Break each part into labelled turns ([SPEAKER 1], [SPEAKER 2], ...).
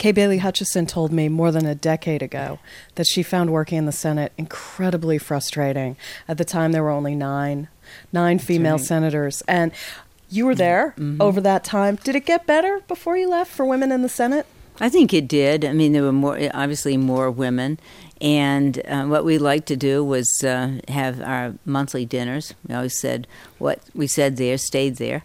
[SPEAKER 1] Kay Bailey Hutchison told me more than a decade ago that she found working in the Senate incredibly frustrating. At the time, there were only nine, nine female
[SPEAKER 2] right.
[SPEAKER 1] senators, and you were there
[SPEAKER 2] Mhm.
[SPEAKER 1] over that time. Did it get better before you left for women in the Senate?
[SPEAKER 2] I think it did. I mean, there were more, obviously more women, and uh, what we liked to do was uh, have our monthly dinners. We always said what we said there stayed there,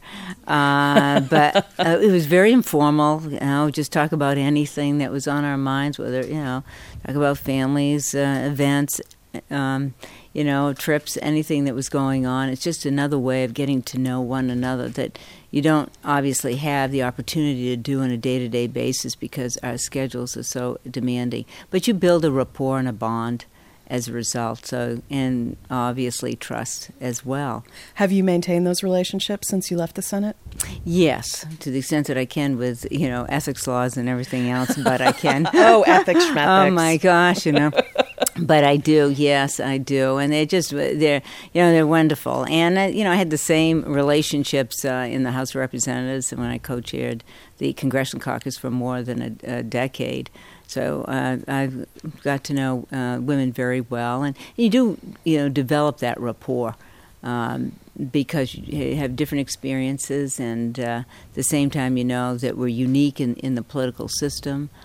[SPEAKER 2] uh, but uh, it was very informal. You know, just talk about anything that was on our minds, whether you know, talk about families, uh, events. Um, you know, trips, anything that was going on. It's just another way of getting to know one another that you don't obviously have the opportunity to do on a day to day basis because our schedules are so demanding. But you build a rapport and a bond as a result, so and obviously trust as well.
[SPEAKER 1] Have you maintained those relationships since you left the Senate?
[SPEAKER 2] Yes, to the extent that I can with, you know, ethics laws and everything else, but I can.
[SPEAKER 1] oh, ethics,
[SPEAKER 2] Oh my gosh, you know. But I do, yes, I do, and they're just they're you know they're wonderful, and uh, you know I had the same relationships uh, in the House of Representatives when I co-chaired the Congressional Caucus for more than a, a decade. So uh, I've got to know uh, women very well, and you do you know develop that rapport. Um, because you have different experiences, and uh, at the same time, you know that we're unique in, in the political system.